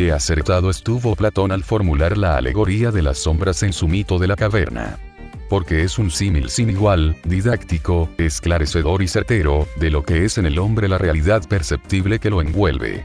Qué acertado estuvo Platón al formular la alegoría de las sombras en su mito de la caverna porque es un símil sin igual, didáctico, esclarecedor y certero, de lo que es en el hombre la realidad perceptible que lo envuelve.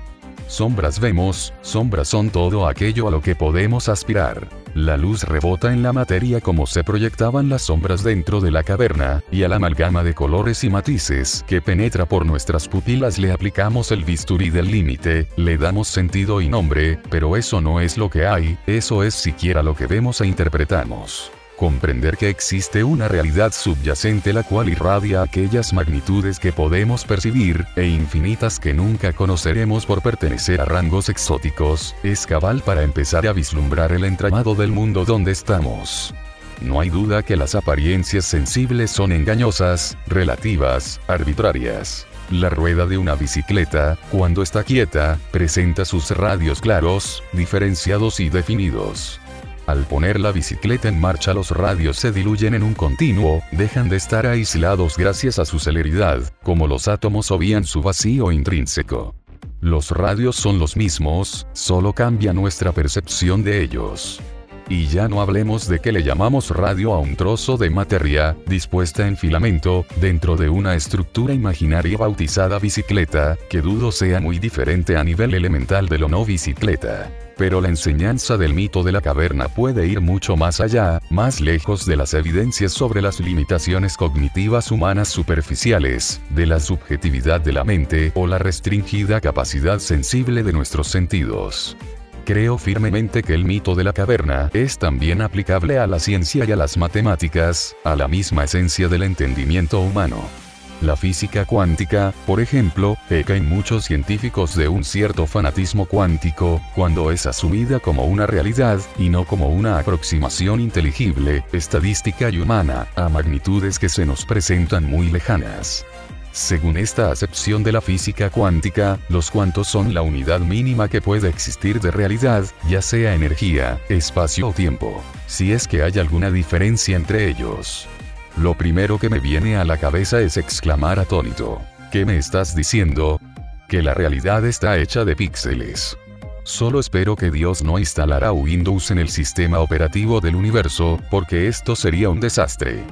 Sombras vemos, sombras son todo aquello a lo que podemos aspirar. La luz rebota en la materia como se proyectaban las sombras dentro de la caverna, y a la amalgama de colores y matices que penetra por nuestras pupilas le aplicamos el bisturí del límite, le damos sentido y nombre, pero eso no es lo que hay, eso es siquiera lo que vemos e interpretamos comprender que existe una realidad subyacente la cual irradia aquellas magnitudes que podemos percibir, e infinitas que nunca conoceremos por pertenecer a rangos exóticos, es cabal para empezar a vislumbrar el entramado del mundo donde estamos. No hay duda que las apariencias sensibles son engañosas, relativas, arbitrarias. La rueda de una bicicleta, cuando está quieta, presenta sus radios claros, diferenciados y definidos. Al poner la bicicleta en marcha los radios se diluyen en un continuo, dejan de estar aislados gracias a su celeridad, como los átomos o bien su vacío intrínseco. Los radios son los mismos, solo cambia nuestra percepción de ellos. Y ya no hablemos de que le llamamos radio a un trozo de materia, dispuesta en filamento, dentro de una estructura imaginaria bautizada bicicleta, que dudo sea muy diferente a nivel elemental de lo no bicicleta. Pero la enseñanza del mito de la caverna puede ir mucho más allá, más lejos de las evidencias sobre las limitaciones cognitivas humanas superficiales, de la subjetividad de la mente o la restringida capacidad sensible de nuestros sentidos. Creo firmemente que el mito de la caverna es también aplicable a la ciencia y a las matemáticas, a la misma esencia del entendimiento humano. La física cuántica, por ejemplo, peca en muchos científicos de un cierto fanatismo cuántico, cuando es asumida como una realidad, y no como una aproximación inteligible, estadística y humana, a magnitudes que se nos presentan muy lejanas. Según esta acepción de la física cuántica, los cuantos son la unidad mínima que puede existir de realidad, ya sea energía, espacio o tiempo, si es que hay alguna diferencia entre ellos. Lo primero que me viene a la cabeza es exclamar atónito. ¿Qué me estás diciendo? Que la realidad está hecha de píxeles. Solo espero que Dios no instalará Windows en el sistema operativo del universo, porque esto sería un desastre.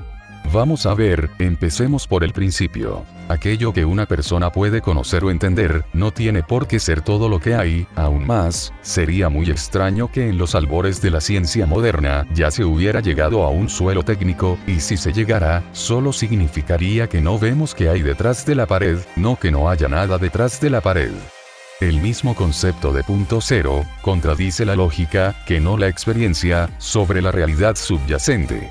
Vamos a ver, empecemos por el principio. Aquello que una persona puede conocer o entender, no tiene por qué ser todo lo que hay, aún más, sería muy extraño que en los albores de la ciencia moderna ya se hubiera llegado a un suelo técnico, y si se llegara, solo significaría que no vemos qué hay detrás de la pared, no que no haya nada detrás de la pared. El mismo concepto de punto cero, contradice la lógica, que no la experiencia, sobre la realidad subyacente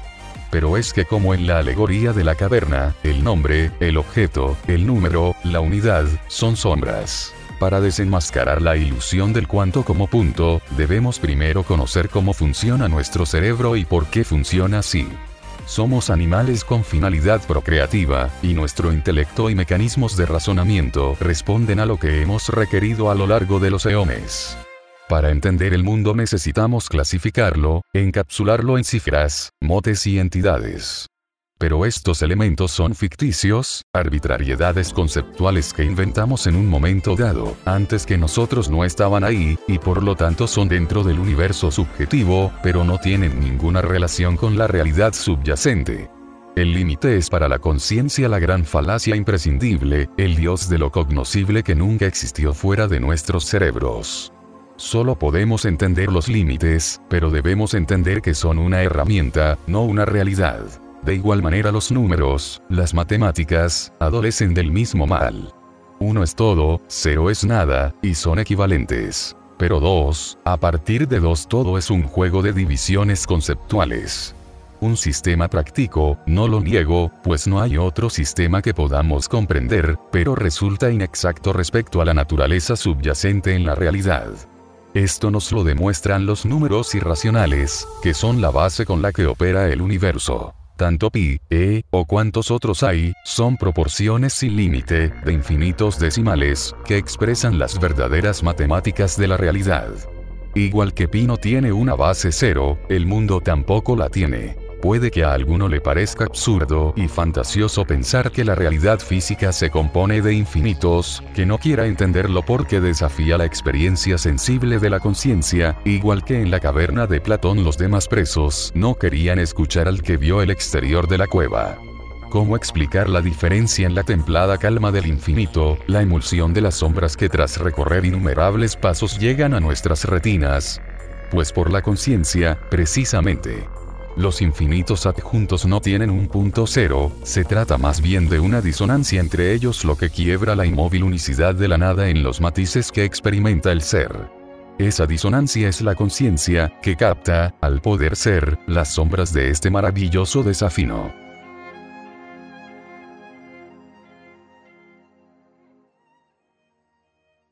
pero es que como en la alegoría de la caverna, el nombre, el objeto, el número, la unidad, son sombras. Para desenmascarar la ilusión del cuanto como punto, debemos primero conocer cómo funciona nuestro cerebro y por qué funciona así. Somos animales con finalidad procreativa, y nuestro intelecto y mecanismos de razonamiento responden a lo que hemos requerido a lo largo de los eones. Para entender el mundo necesitamos clasificarlo, encapsularlo en cifras, motes y entidades. Pero estos elementos son ficticios, arbitrariedades conceptuales que inventamos en un momento dado, antes que nosotros no estaban ahí, y por lo tanto son dentro del universo subjetivo, pero no tienen ninguna relación con la realidad subyacente. El límite es para la conciencia la gran falacia imprescindible, el Dios de lo cognoscible que nunca existió fuera de nuestros cerebros. Solo podemos entender los límites, pero debemos entender que son una herramienta, no una realidad. De igual manera los números, las matemáticas, adolecen del mismo mal. Uno es todo, cero es nada, y son equivalentes. Pero dos, a partir de dos todo es un juego de divisiones conceptuales un sistema práctico, no lo niego, pues no hay otro sistema que podamos comprender, pero resulta inexacto respecto a la naturaleza subyacente en la realidad. Esto nos lo demuestran los números irracionales, que son la base con la que opera el universo. Tanto pi, e, o cuantos otros hay, son proporciones sin límite, de infinitos decimales, que expresan las verdaderas matemáticas de la realidad. Igual que pi no tiene una base cero, el mundo tampoco la tiene. Puede que a alguno le parezca absurdo y fantasioso pensar que la realidad física se compone de infinitos, que no quiera entenderlo porque desafía la experiencia sensible de la conciencia, igual que en la caverna de Platón los demás presos no querían escuchar al que vio el exterior de la cueva. ¿Cómo explicar la diferencia en la templada calma del infinito, la emulsión de las sombras que tras recorrer innumerables pasos llegan a nuestras retinas? Pues por la conciencia, precisamente. Los infinitos adjuntos no tienen un punto cero, se trata más bien de una disonancia entre ellos lo que quiebra la inmóvil unicidad de la nada en los matices que experimenta el ser. Esa disonancia es la conciencia, que capta, al poder ser, las sombras de este maravilloso desafino.